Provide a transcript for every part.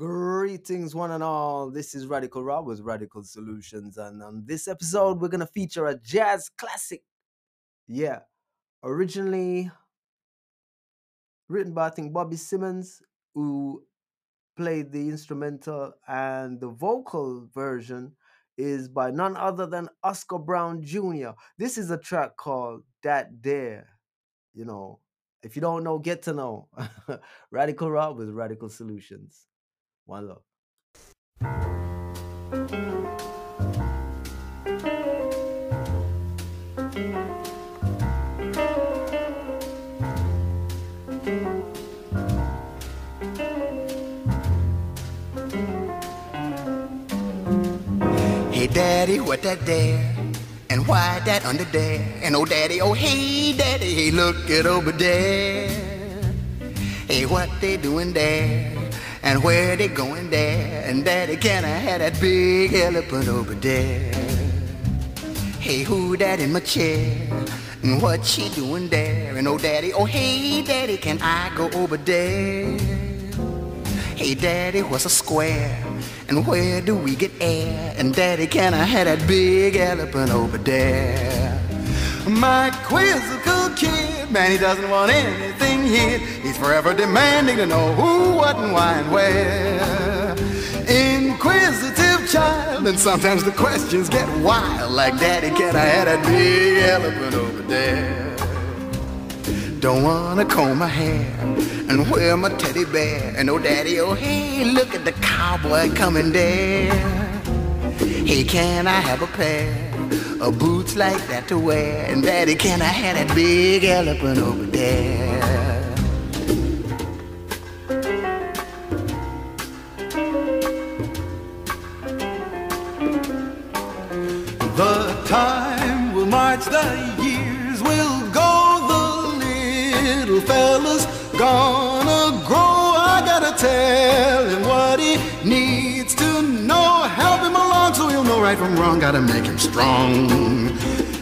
Greetings, one and all. This is Radical Rob with Radical Solutions, and on this episode, we're gonna feature a jazz classic. Yeah, originally written by I think Bobby Timmons, who played the instrumental, and the vocal version is by none other than Oscar Brown Jr. This is a track called Dat Dere. You know, if you don't know, get to know. Radical Rob with Radical Solutions. One love. Hey daddy, what that there? And why that under there? And oh daddy, oh hey daddy, hey look it over there. Hey, what they doing there? And where they going there? And daddy, can I have that big elephant over there? Hey, who that in my chair? And what she doing there? And oh daddy, oh hey daddy, can I go over there? Hey daddy, what's a square? And where do we get air? And daddy, can I have that big elephant over there? My quizzical kid, man, he doesn't want anything He's forever demanding to know who, what, and why, and where. Inquisitive child, and sometimes the questions get wild. Like, daddy, can I have that big elephant over there? Don't wanna comb my hair and wear my teddy bear. And oh, daddy, oh, hey, look at the cowboy coming there. Hey, can I have a pair of boots like that to wear? And daddy, can I have that big elephant over there? The years will go, the little fella's gonna grow. I gotta tell him what he needs to know. Help him along so he'll know right from wrong. Gotta make him strong.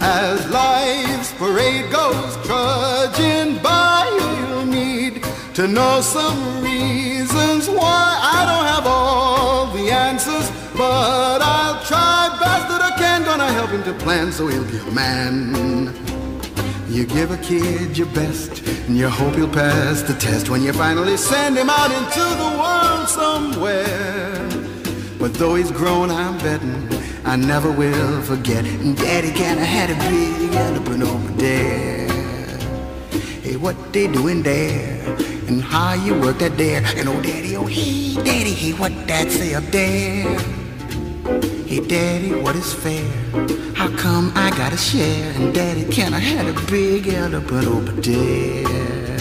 As life's parade goes trudging by, he'll need to know some reasons why I don't have all the answers, but I'll try best that I can. Gonna help him to plan so he'll be a man. You give a kid your best, and you hope he'll pass the test when you finally send him out into the world somewhere. But though he's grown, I'm betting I never will forget. Daddy, can I had a big elephant over there? Hey, what they doing there? And how you work that there? And oh, daddy, oh, hey, daddy, hey, what that say up there? Hey, daddy, what is fair? How come I gotta share? And daddy, can I have a big elephant over there?